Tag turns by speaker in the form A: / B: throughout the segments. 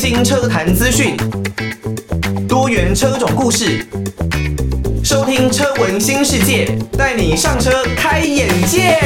A: 新车坛资讯，多元车种故事，收听车闻新世界，带你上车开眼界。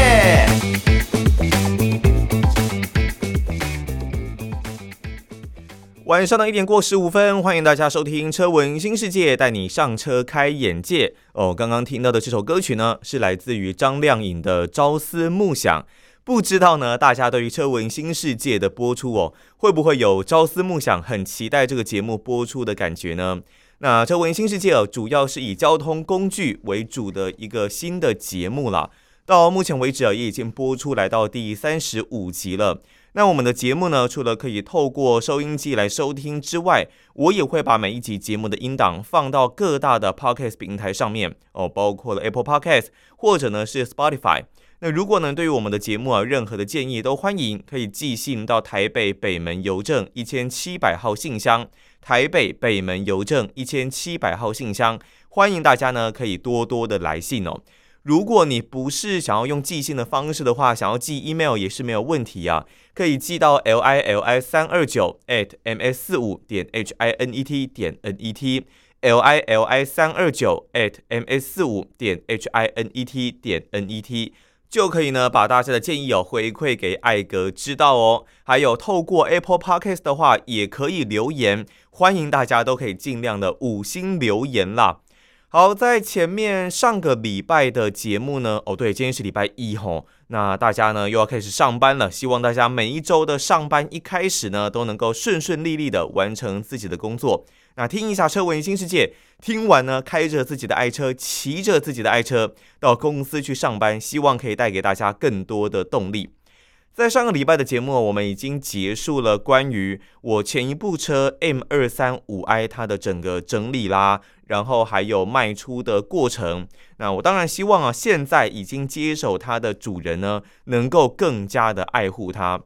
A: 晚上的一点过十五分，欢迎大家收听车闻新世界，带你上车开眼界。哦，刚刚听到的这首歌曲呢，是来自于张靓颖的《朝思暮想》。不知道呢，大家对于《车闻新世界》的播出哦，会不会有朝思暮想，很期待这个节目播出的感觉呢？那《车闻新世界》哦，主要是以交通工具为主的一个新的节目了。到目前为止啊，也已经播出来到第三十五集了。那我们的节目呢，除了可以透过收音机来收听之外，我也会把每一集节目的音档放到各大的 Podcast 平台上面哦，包括了 Apple Podcast 或者呢是 Spotify。那如果呢，对于我们的节目啊，任何的建议都欢迎，可以寄信到台北北门邮政一千七百号信箱，台北北门邮政一千七百号信箱，欢迎大家呢可以多多的来信哦。如果你不是想要用寄信的方式的话，想要寄 email 也是没有问题啊，可以寄到 l i l i 三二九 at m s 四五点 h i n e t 点 n e t l i l i 三二九 at m s 四五点 h i n e t 点 n e t 就可以呢，把大家的建议哦回馈给艾格知道哦。还有透过 Apple Podcast 的话，也可以留言，欢迎大家都可以尽量的五星留言啦。好，在前面上个礼拜的节目呢，哦对，今天是礼拜一吼，那大家呢又要开始上班了，希望大家每一周的上班一开始呢都能够顺顺利利的完成自己的工作。那听一下车闻新世界，听完呢，开着自己的爱车，骑着自己的爱车到公司去上班，希望可以带给大家更多的动力。在上个礼拜的节目，我们已经结束了关于我前一部车 M 二三五 i 它的整个整理啦，然后还有卖出的过程。那我当然希望啊，现在已经接手它的主人呢，能够更加的爱护它。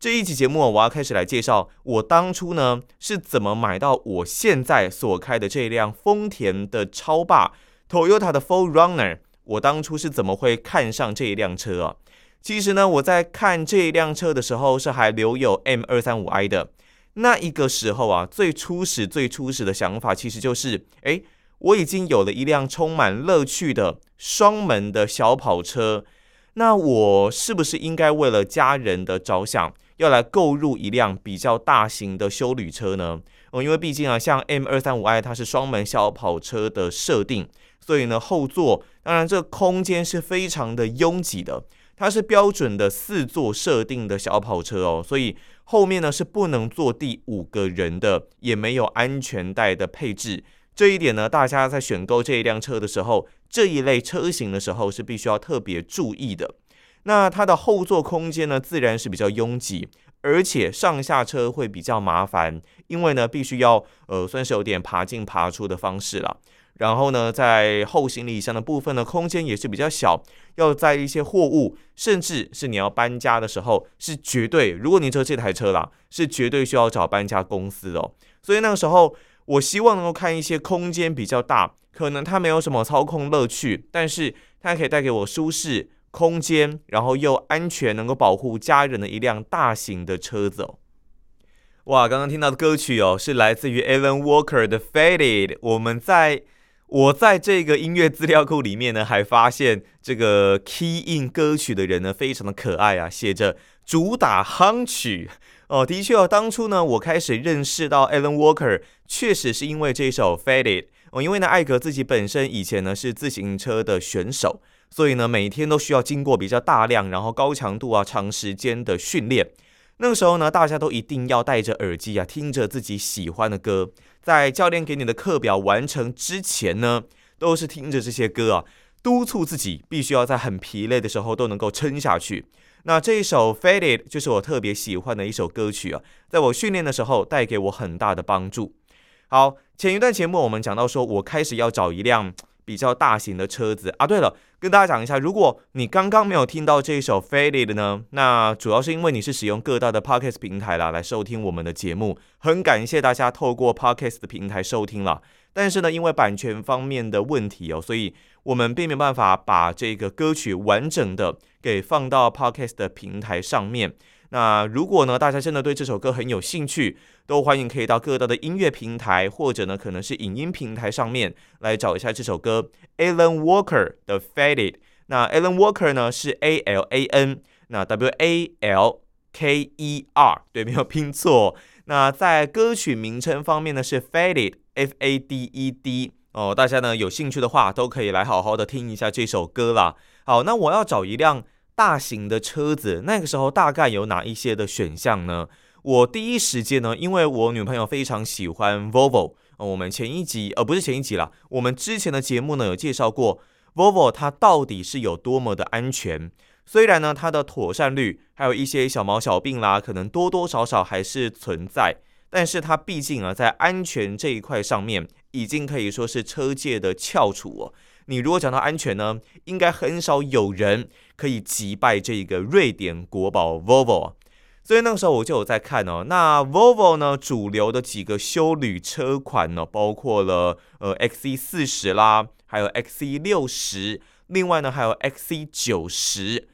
A: 这一期节目，我要开始来介绍我当初呢是怎么买到我现在所开的这辆丰田的超霸 Toyota 的 4Runner。我当初是怎么会看上这一辆车啊？其实呢，我在看这一辆车的时候是还留有 M235i 的那一个时候啊，最初始、最初始的想法其实就是，哎，我已经有了一辆充满乐趣的双门的小跑车，那我是不是应该为了家人的着想？要来购入一辆比较大型的休旅车呢？哦，因为毕竟啊，像 M 二三五 i 它是双门小跑车的设定，所以呢，后座当然这个空间是非常的拥挤的。它是标准的四座设定的小跑车哦，所以后面呢是不能坐第五个人的，也没有安全带的配置。这一点呢，大家在选购这一辆车的时候，这一类车型的时候是必须要特别注意的。那它的后座空间呢，自然是比较拥挤，而且上下车会比较麻烦，因为呢，必须要呃，算是有点爬进爬出的方式了。然后呢，在后行李箱的部分呢，空间也是比较小，要载一些货物，甚至是你要搬家的时候，是绝对，如果你坐这台车啦，是绝对需要找搬家公司哦。所以那个时候，我希望能够看一些空间比较大，可能它没有什么操控乐趣，但是它可以带给我舒适。空间，然后又安全，能够保护家人的一辆大型的车子哦。哇，刚刚听到的歌曲哦，是来自于 Alan Walker 的《Faded》。我们在我在这个音乐资料库里面呢，还发现这个 key in 歌曲的人呢，非常的可爱啊，写着主打夯曲哦。的确哦，当初呢，我开始认识到 Alan Walker，确实是因为这首《Faded》哦，因为呢，艾格自己本身以前呢是自行车的选手。所以呢，每天都需要经过比较大量，然后高强度啊、长时间的训练。那个时候呢，大家都一定要戴着耳机啊，听着自己喜欢的歌。在教练给你的课表完成之前呢，都是听着这些歌啊，督促自己必须要在很疲累的时候都能够撑下去。那这一首《Faded》就是我特别喜欢的一首歌曲啊，在我训练的时候带给我很大的帮助。好，前一段节目我们讲到说，我开始要找一辆。比较大型的车子啊，对了，跟大家讲一下，如果你刚刚没有听到这一首《Faded》呢，那主要是因为你是使用各大的 Podcast 平台啦来收听我们的节目，很感谢大家透过 Podcast 的平台收听了。但是呢，因为版权方面的问题哦，所以我们并没有办法把这个歌曲完整的给放到 Podcast 的平台上面。那如果呢，大家真的对这首歌很有兴趣，都欢迎可以到各大的音乐平台，或者呢，可能是影音平台上面来找一下这首歌，Alan Walker 的 Faded。那 Alan Walker 呢是 A L A N，那 W A L K E R，对，没有拼错。那在歌曲名称方面呢是 Faded，F A D E D。哦，大家呢有兴趣的话，都可以来好好的听一下这首歌啦。好，那我要找一辆。大型的车子，那个时候大概有哪一些的选项呢？我第一时间呢，因为我女朋友非常喜欢 Volvo，我们前一集呃不是前一集啦，我们之前的节目呢有介绍过 Volvo 它到底是有多么的安全。虽然呢它的妥善率还有一些小毛小病啦，可能多多少少还是存在，但是它毕竟啊在安全这一块上面，已经可以说是车界的翘楚哦。你如果讲到安全呢，应该很少有人可以击败这个瑞典国宝 Volvo，所以那个时候我就有在看哦。那 Volvo 呢，主流的几个休旅车款呢，包括了呃 XC 四十啦，还有 XC 六十，另外呢还有 XC 九十。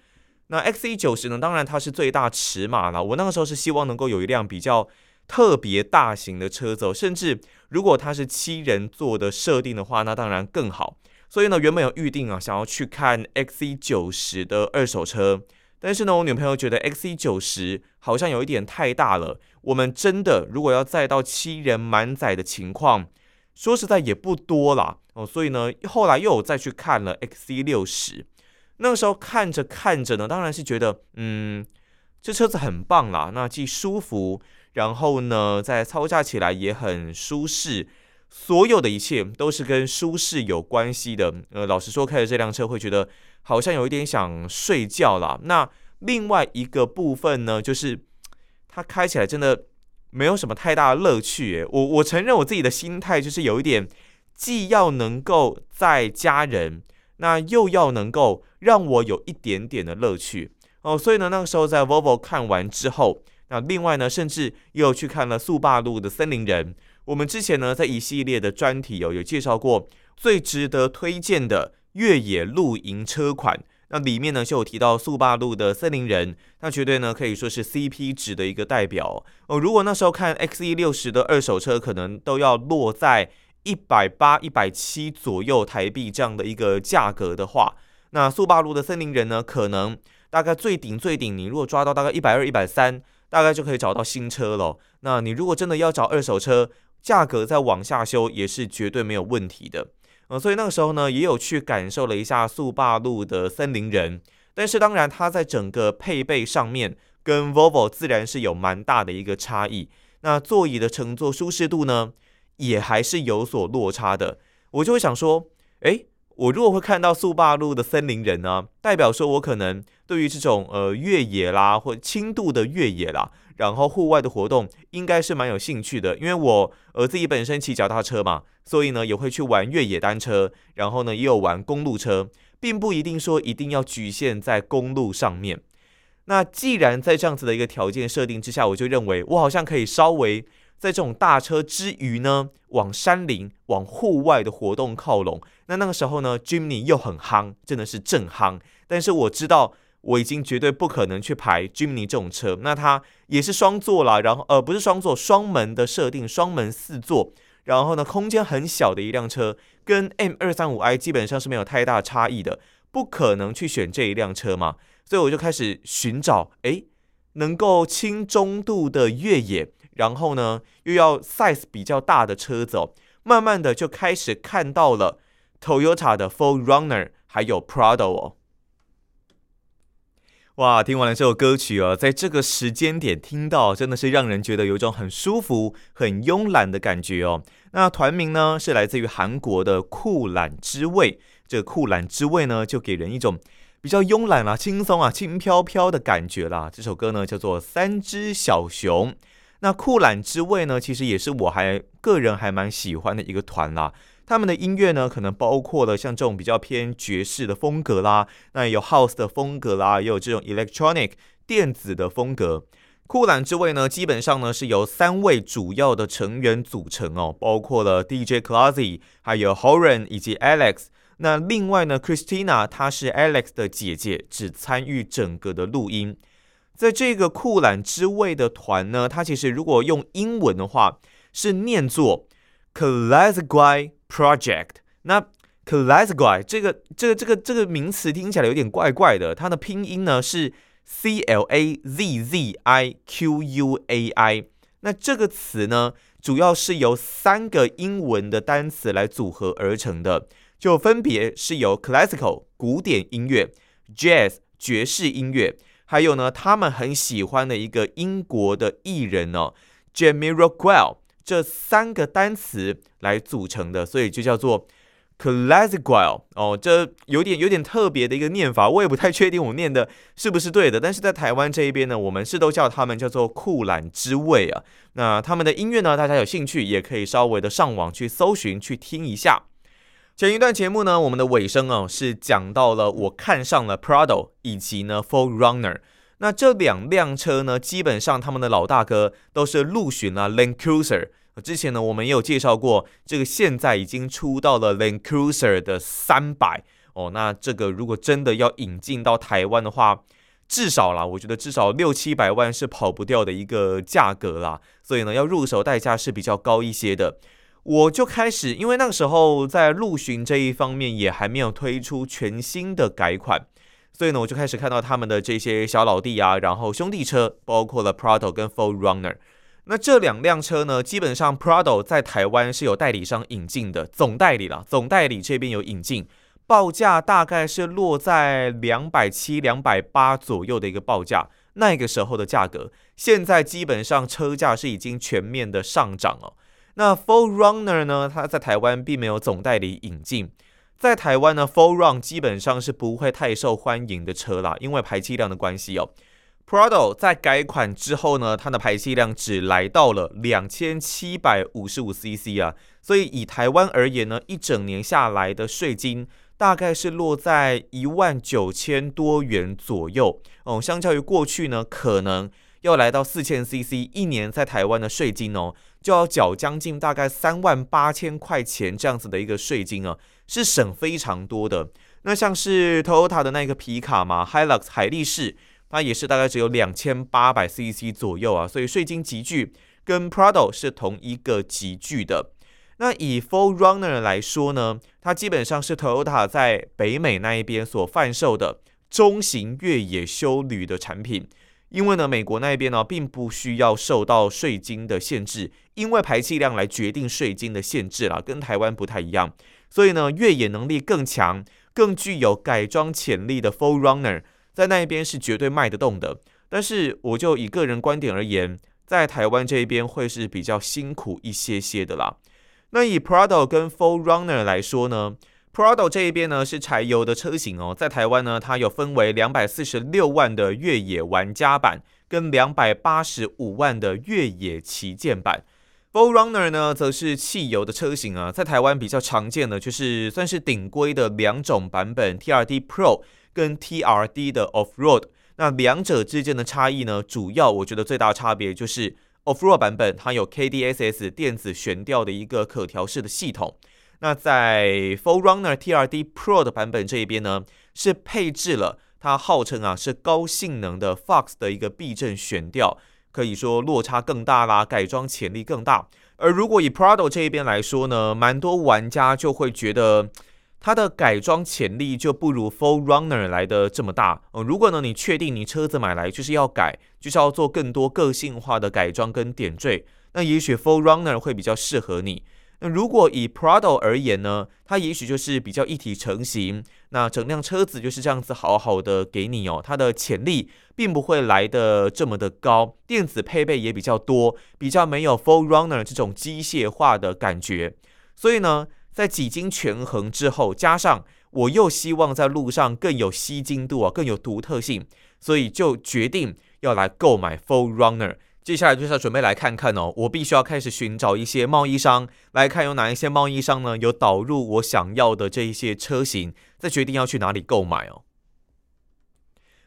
A: 那 XC 九十呢，当然它是最大尺码了。我那个时候是希望能够有一辆比较特别大型的车子，甚至如果它是七人座的设定的话，那当然更好。所以呢，原本有预定啊，想要去看 XC90 的二手车，但是呢，我女朋友觉得 XC90 好像有一点太大了。我们真的如果要载到七人满载的情况，说实在也不多啦。哦。所以呢，后来又有再去看了 XC60。那个时候看着看着呢，当然是觉得，嗯，这车子很棒啦，那既舒服，然后呢，在操驾起来也很舒适。所有的一切都是跟舒适有关系的。呃，老实说，开着这辆车会觉得好像有一点想睡觉啦。那另外一个部分呢，就是它开起来真的没有什么太大的乐趣。我我承认我自己的心态就是有一点，既要能够载家人，那又要能够让我有一点点的乐趣哦。所以呢，那个时候在 Volvo 看完之后，那另外呢，甚至又去看了速霸陆的森林人。我们之前呢，在一系列的专题有、哦、有介绍过最值得推荐的越野露营车款，那里面呢就有提到速霸陆的森林人，那绝对呢可以说是 CP 值的一个代表哦。如果那时候看 XE60 的二手车，可能都要落在一百八、一百七左右台币这样的一个价格的话，那速霸陆的森林人呢，可能大概最顶最顶，你如果抓到大概一百二、一百三，大概就可以找到新车了。那你如果真的要找二手车，价格再往下修也是绝对没有问题的，呃，所以那个时候呢，也有去感受了一下速霸陆的森林人，但是当然它在整个配备上面跟 Volvo 自然是有蛮大的一个差异，那座椅的乘坐舒适度呢，也还是有所落差的。我就会想说，诶，我如果会看到速霸陆的森林人呢，代表说我可能对于这种呃越野啦或轻度的越野啦。然后户外的活动应该是蛮有兴趣的，因为我呃自己本身骑脚踏车嘛，所以呢也会去玩越野单车，然后呢也有玩公路车，并不一定说一定要局限在公路上面。那既然在这样子的一个条件设定之下，我就认为我好像可以稍微在这种大车之余呢，往山林、往户外的活动靠拢。那那个时候呢，Jimny 又很夯，真的是正夯。但是我知道。我已经绝对不可能去排 Jimny 这种车，那它也是双座啦，然后呃不是双座，双门的设定，双门四座，然后呢空间很小的一辆车，跟 M235i 基本上是没有太大差异的，不可能去选这一辆车嘛，所以我就开始寻找，诶，能够轻中度的越野，然后呢又要 size 比较大的车子哦，慢慢的就开始看到了 Toyota 的 4Runner 还有 Prado 哦。哇，听完了这首歌曲哦，在这个时间点听到，真的是让人觉得有一种很舒服、很慵懒的感觉哦。那团名呢是来自于韩国的酷懒之味，这酷懒之味呢就给人一种比较慵懒啊、轻松啊、轻飘飘的感觉啦。这首歌呢叫做《三只小熊》。那酷懒之味呢，其实也是我还个人还蛮喜欢的一个团啦。他们的音乐呢，可能包括了像这种比较偏爵士的风格啦，那有 House 的风格啦，也有这种 Electronic 电子的风格。酷懒之位呢，基本上呢是由三位主要的成员组成哦，包括了 DJ Classy，还有 Horan 以及 Alex。那另外呢，Christina 她是 Alex 的姐姐，只参与整个的录音。在这个酷懒之位的团呢，它其实如果用英文的话是念作 Classic Project。那 Classic 这个这个这个这个名词听起来有点怪怪的，它的拼音呢是 C L A Z Z I Q U A I。那这个词呢，主要是由三个英文的单词来组合而成的，就分别是由 Classical 古典音乐、Jazz 爵士音乐。还有呢，他们很喜欢的一个英国的艺人哦，Jamiroquai，这三个单词来组成的，所以就叫做 Classical 哦，这有点有点特别的一个念法，我也不太确定我念的是不是对的，但是在台湾这一边呢，我们是都叫他们叫做酷懒之味啊。那他们的音乐呢，大家有兴趣也可以稍微的上网去搜寻去听一下。前一段节目呢，我们的尾声哦，是讲到了我看上了 Prado 以及呢 4Runner。那这两辆车呢，基本上他们的老大哥都是陆巡啊 Land Cruiser。之前呢，我们也有介绍过，这个现在已经出到了 Land Cruiser 的三百哦。那这个如果真的要引进到台湾的话，至少啦，我觉得至少六七百万是跑不掉的一个价格啦。所以呢，要入手代价是比较高一些的。我就开始，因为那个时候在陆巡这一方面也还没有推出全新的改款，所以呢，我就开始看到他们的这些小老弟啊，然后兄弟车，包括了 Prado 跟 4Runner。那这两辆车呢，基本上 Prado 在台湾是有代理商引进的，总代理啦，总代理这边有引进，报价大概是落在两百七、两百八左右的一个报价，那个时候的价格，现在基本上车价是已经全面的上涨了。那 4Runner 呢？它在台湾并没有总代理引进，在台湾呢，4Run 基本上是不会太受欢迎的车啦，因为排气量的关系哦。Prado 在改款之后呢，它的排气量只来到了两千七百五十五 CC 啊，所以以台湾而言呢，一整年下来的税金大概是落在一万九千多元左右哦，相较于过去呢，可能。要来到四千 CC，一年在台湾的税金哦，就要缴将近大概三万八千块钱这样子的一个税金啊，是省非常多的。那像是 Toyota 的那个皮卡嘛，Hilux 海力士，它也是大概只有两千八百 CC 左右啊，所以税金级距跟 Prado 是同一个级距的。那以 4Runner 来说呢，它基本上是 Toyota 在北美那一边所贩售的中型越野休旅的产品。因为呢，美国那边呢，并不需要受到税金的限制，因为排气量来决定税金的限制啦，跟台湾不太一样。所以呢，越野能力更强、更具有改装潜力的 Full Runner 在那一边是绝对卖得动的。但是，我就以个人观点而言，在台湾这一边会是比较辛苦一些些的啦。那以 Prado 跟 Full Runner 来说呢？Prado 这一边呢是柴油的车型哦，在台湾呢，它有分为两百四十六万的越野玩家版跟两百八十五万的越野旗舰版。4Runner 呢则是汽油的车型啊，在台湾比较常见的就是算是顶规的两种版本，TRD Pro 跟 TRD 的 Offroad。那两者之间的差异呢，主要我觉得最大差别就是 Offroad 版本它有 KDSS 电子悬吊的一个可调式的系统。那在 4Runner TRD Pro 的版本这一边呢，是配置了它号称啊是高性能的 Fox 的一个避震悬吊，可以说落差更大啦，改装潜力更大。而如果以 Prado 这一边来说呢，蛮多玩家就会觉得它的改装潜力就不如 Full Runner 来的这么大。呃，如果呢你确定你车子买来就是要改，就是要做更多个性化的改装跟点缀，那也许 Full Runner 会比较适合你。那如果以 Prado 而言呢，它也许就是比较一体成型，那整辆车子就是这样子好好的给你哦，它的潜力并不会来得这么的高，电子配备也比较多，比较没有 Full Runner 这种机械化的感觉。所以呢，在几经权衡之后，加上我又希望在路上更有吸睛度啊，更有独特性，所以就决定要来购买 Full Runner。接下来就是要准备来看看哦，我必须要开始寻找一些贸易商，来看有哪一些贸易商呢，有导入我想要的这一些车型，再决定要去哪里购买哦。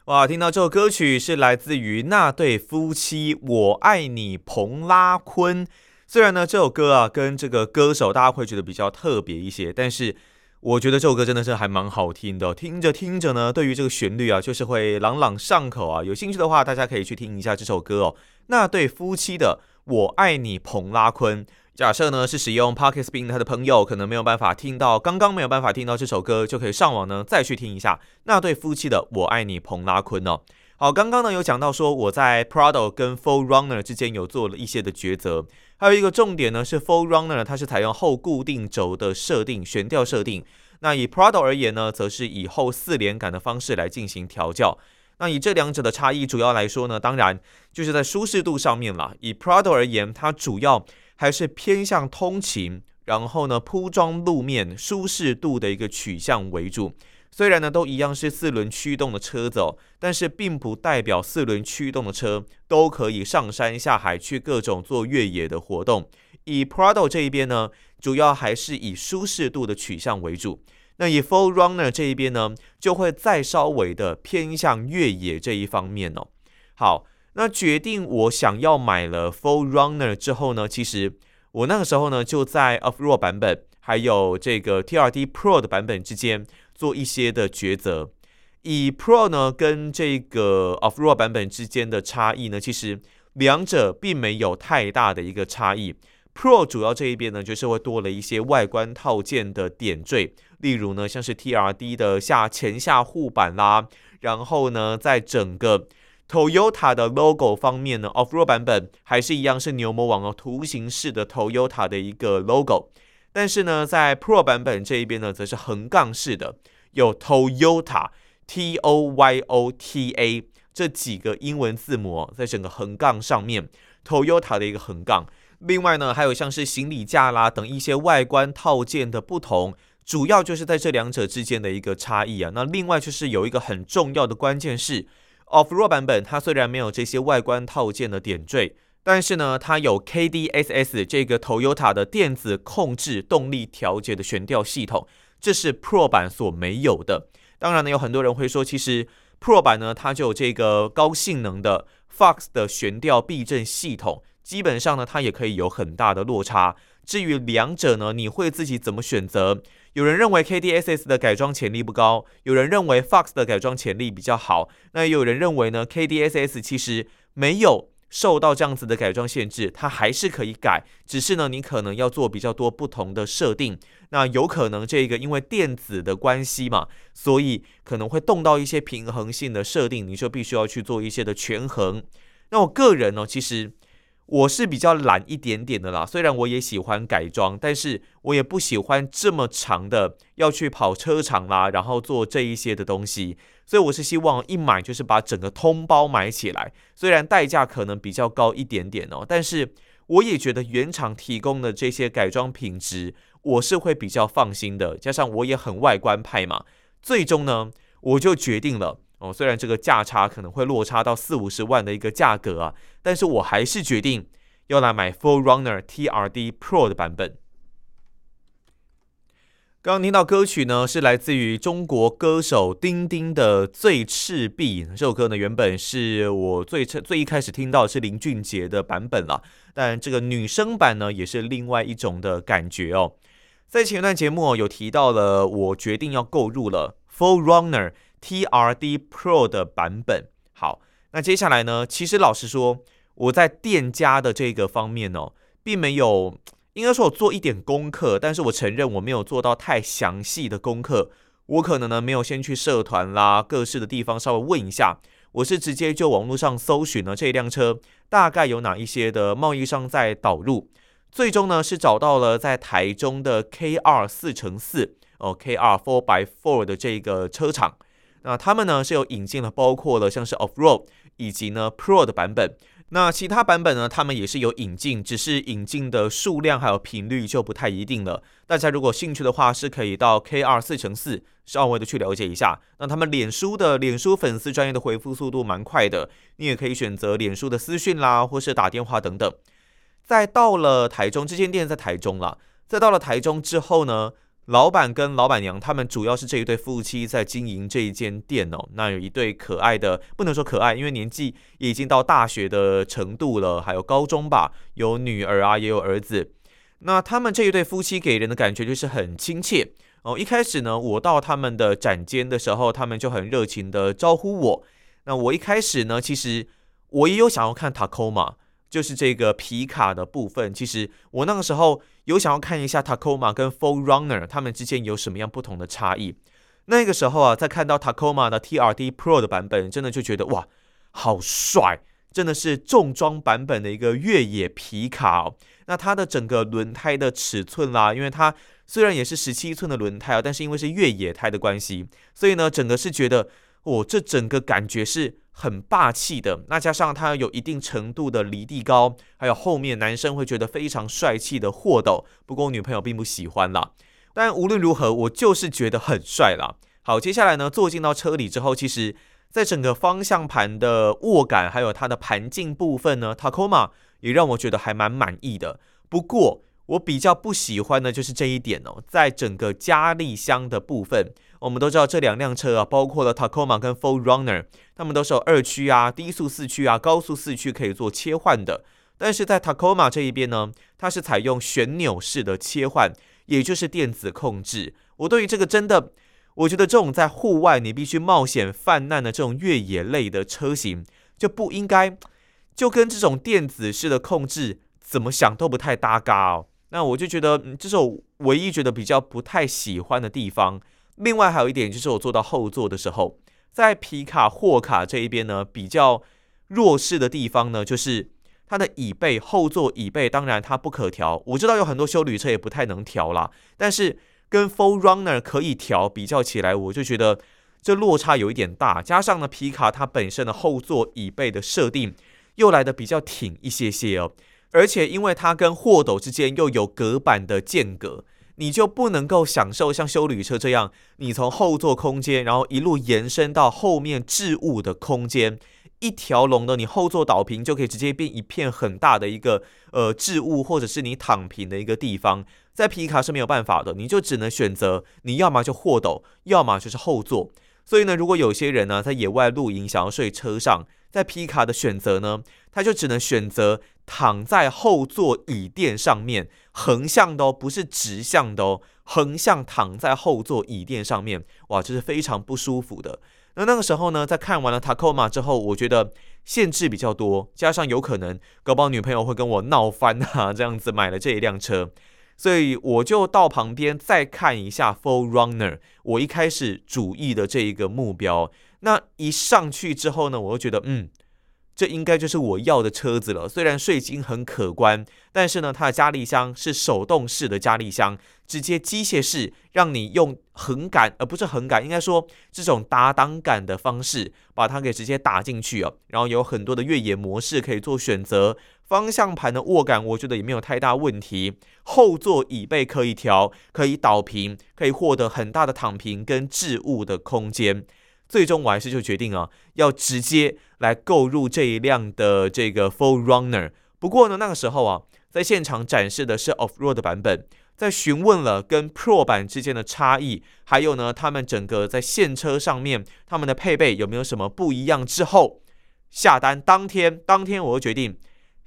A: 哇，听到这首歌曲是来自于那对夫妻，我爱你，彭拉坤。虽然呢这首歌啊跟这个歌手大家会觉得比较特别一些，但是我觉得这首歌真的是还蛮好听的，听着听着呢，对于这个旋律啊，就是会朗朗上口啊。有兴趣的话，大家可以去听一下这首歌哦。那对夫妻的“我爱你”，彭拉坤。假设呢是使用 Pocket Spin 他的朋友，可能没有办法听到，刚刚没有办法听到这首歌，就可以上网呢再去听一下。那对夫妻的“我爱你”，彭拉坤哦。好，刚刚呢有讲到说我在 Prado 跟 4Runner 之间有做了一些的抉择。还有一个重点呢，是 4Runner 它是采用后固定轴的设定，悬吊设定。那以 Prado 而言呢，则是以后四连杆的方式来进行调教。那以这两者的差异，主要来说呢，当然就是在舒适度上面啦。以 Prado 而言，它主要还是偏向通勤，然后呢铺装路面舒适度的一个取向为主。虽然呢都一样是四轮驱动的车子哦，但是并不代表四轮驱动的车都可以上山下海去各种做越野的活动。以 Prado 这一边呢，主要还是以舒适度的取向为主。那以 Full Runner 这一边呢，就会再稍微的偏向越野这一方面哦。好，那决定我想要买了 Full Runner 之后呢，其实我那个时候呢就在 Off-Road 版本还有这个 TRD Pro 的版本之间。做一些的抉择，以 Pro 呢跟这个 Off-Road 版本之间的差异呢，其实两者并没有太大的一个差异。Pro 主要这一边呢，就是会多了一些外观套件的点缀，例如呢像是 TRD 的下前下护板啦，然后呢在整个 Toyota 的 logo 方面呢，Off-Road 版本还是一样是牛魔王哦，图形式的 Toyota 的一个 logo。但是呢，在 Pro 版本这一边呢，则是横杠式的，有 Toyota T O Y O T A 这几个英文字母在整个横杠上面，Toyota 的一个横杠。另外呢，还有像是行李架啦等一些外观套件的不同，主要就是在这两者之间的一个差异啊。那另外就是有一个很重要的关键是，Off-Road 版本它虽然没有这些外观套件的点缀。但是呢，它有 KDSS 这个 Toyota 的电子控制动力调节的悬吊系统，这是 Pro 版所没有的。当然呢，有很多人会说，其实 Pro 版呢，它就有这个高性能的 Fox 的悬吊避震系统，基本上呢，它也可以有很大的落差。至于两者呢，你会自己怎么选择？有人认为 KDSS 的改装潜力不高，有人认为 Fox 的改装潜力比较好，那也有人认为呢，KDSS 其实没有。受到这样子的改装限制，它还是可以改，只是呢，你可能要做比较多不同的设定。那有可能这个因为电子的关系嘛，所以可能会动到一些平衡性的设定，你就必须要去做一些的权衡。那我个人呢，其实。我是比较懒一点点的啦，虽然我也喜欢改装，但是我也不喜欢这么长的要去跑车场啦，然后做这一些的东西，所以我是希望一买就是把整个通包买起来，虽然代价可能比较高一点点哦，但是我也觉得原厂提供的这些改装品质，我是会比较放心的，加上我也很外观派嘛，最终呢，我就决定了。哦，虽然这个价差可能会落差到四五十万的一个价格啊，但是我还是决定要来买 4Runner TRD Pro 的版本。刚刚听到歌曲呢，是来自于中国歌手丁丁的《最赤壁》。这首歌呢，原本是我最最一开始听到是林俊杰的版本了，但这个女生版呢，也是另外一种的感觉哦。在前一段节目有提到了，我决定要购入了 Full Runner。TRD Pro 的版本，好，那接下来呢？其实老实说，我在店家的这个方面哦，并没有，应该说我做一点功课，但是我承认我没有做到太详细的功课。我可能呢没有先去社团啦、各式的地方稍微问一下，我是直接就网络上搜寻了这辆车大概有哪一些的贸易商在导入，最终呢是找到了在台中的 KR 四乘四哦，KR Four by Four 的这个车厂。那他们呢是有引进了，包括了像是 Off Road 以及呢 Pro 的版本。那其他版本呢，他们也是有引进，只是引进的数量还有频率就不太一定了。大家如果兴趣的话，是可以到 K 二四乘四稍微的去了解一下。那他们脸书的脸书粉丝专业的回复速度蛮快的，你也可以选择脸书的私讯啦，或是打电话等等。再到了台中，这间店在台中了。再到了台中之后呢，老板跟老板娘，他们主要是这一对夫妻在经营这一间店哦。那有一对可爱的，不能说可爱，因为年纪已经到大学的程度了，还有高中吧，有女儿啊，也有儿子。那他们这一对夫妻给人的感觉就是很亲切，哦，一开始呢，我到他们的展间的时候，他们就很热情的招呼我。那我一开始呢，其实我也有想要看 Tacoma，就是这个皮卡的部分。其实我那个时候有想要看一下 Tacoma 跟 4Runner 他们之间有什么样不同的差异。那个时候啊，在看到 Tacoma 的 TRD Pro 的版本，真的就觉得哇，好帅！真的是重装版本的一个越野皮卡哦。那它的整个轮胎的尺寸啦，因为它虽然也是十七寸的轮胎啊，但是因为是越野胎的关系，所以呢，整个是觉得哦，这整个感觉是很霸气的。那加上它有一定程度的离地高，还有后面男生会觉得非常帅气的货斗，不过我女朋友并不喜欢啦。但无论如何，我就是觉得很帅啦。好，接下来呢，坐进到车里之后，其实在整个方向盘的握感，还有它的盘径部分呢，Tacoma 也让我觉得还蛮满意的。不过我比较不喜欢的就是这一点哦，在整个加力箱的部分，我们都知道这两辆车啊，包括了 Tacoma 跟 4Runner，它们都是有二驱啊、低速四驱啊、高速四驱可以做切换的。但是在 Tacoma 这一边呢，它是采用旋钮式的切换。也就是电子控制，我对于这个真的，我觉得这种在户外你必须冒险泛滥的这种越野类的车型，就不应该就跟这种电子式的控制怎么想都不太搭嘎哦。那我就觉得这是我唯一觉得比较不太喜欢的地方。另外还有一点就是我坐到后座的时候，在皮卡货卡这一边呢，比较弱势的地方呢，就是。它的椅背，后座椅背，当然它不可调。我知道有很多休旅车也不太能调啦，但是跟 Full Runner 可以调比较起来，我就觉得这落差有一点大。加上呢，皮卡它本身的后座椅背的设定又来的比较挺一些些哦，而且因为它跟货斗之间又有隔板的间隔，你就不能够享受像修旅车这样，你从后座空间，然后一路延伸到后面置物的空间。一条龙的，你后座倒平就可以直接变一片很大的一个呃置物，或者是你躺平的一个地方，在皮卡是没有办法的，你就只能选择你要么就货斗，要么就是后座。所以呢，如果有些人呢在野外露营想要睡车上，在皮卡的选择呢，他就只能选择躺在后座椅垫上面，横向的哦，不是直向的哦，横向躺在后座椅垫上面，哇，这是非常不舒服的。那那个时候呢，在看完了 Tacoma 之后，我觉得限制比较多，加上有可能搞不好女朋友会跟我闹翻啊，这样子买了这一辆车，所以我就到旁边再看一下 Full Runner，我一开始主意的这一个目标。那一上去之后呢，我就觉得嗯。这应该就是我要的车子了。虽然税金很可观，但是呢，它的加力箱是手动式的加力箱，直接机械式，让你用横杆，而不是横杆，应该说这种打档杆的方式把它给直接打进去哦。然后有很多的越野模式可以做选择，方向盘的握感我觉得也没有太大问题。后座椅背可以调，可以倒平，可以获得很大的躺平跟置物的空间。最终我还是就决定啊，要直接来购入这一辆的这个 4Runner。不过呢，那个时候啊，在现场展示的是 Off-Road 版本，在询问了跟 Pro 版之间的差异，还有呢，他们整个在现车上面他们的配备有没有什么不一样之后，下单当天，当天我就决定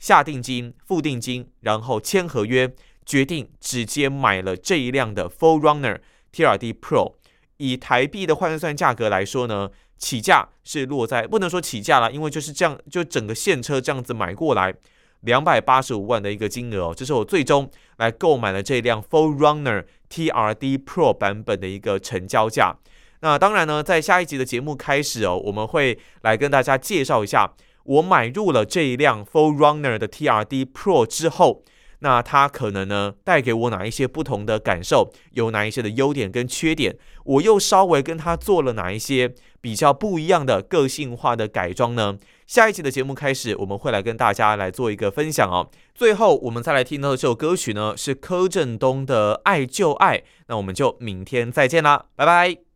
A: 下定金、付定金，然后签合约，决定直接买了这一辆的 4Runner TRD Pro。以台币的换算价格来说呢，起价是落在不能说起价了，因为就是这样，就整个现车这样子买过来，两百八十五万的一个金额哦，这是我最终来购买了这辆 4Runner TRD Pro 版本的一个成交价。那当然呢，在下一集的节目开始哦，我们会来跟大家介绍一下我买入了这一辆 Forerunner 的 TRD Pro 之后。那它可能呢，带给我哪一些不同的感受？有哪一些的优点跟缺点？我又稍微跟它做了哪一些比较不一样的个性化的改装呢？下一集的节目开始，我们会来跟大家来做一个分享哦。最后，我们再来听到的这首歌曲呢，是柯震东的《爱就爱》。那我们就明天再见啦，拜拜。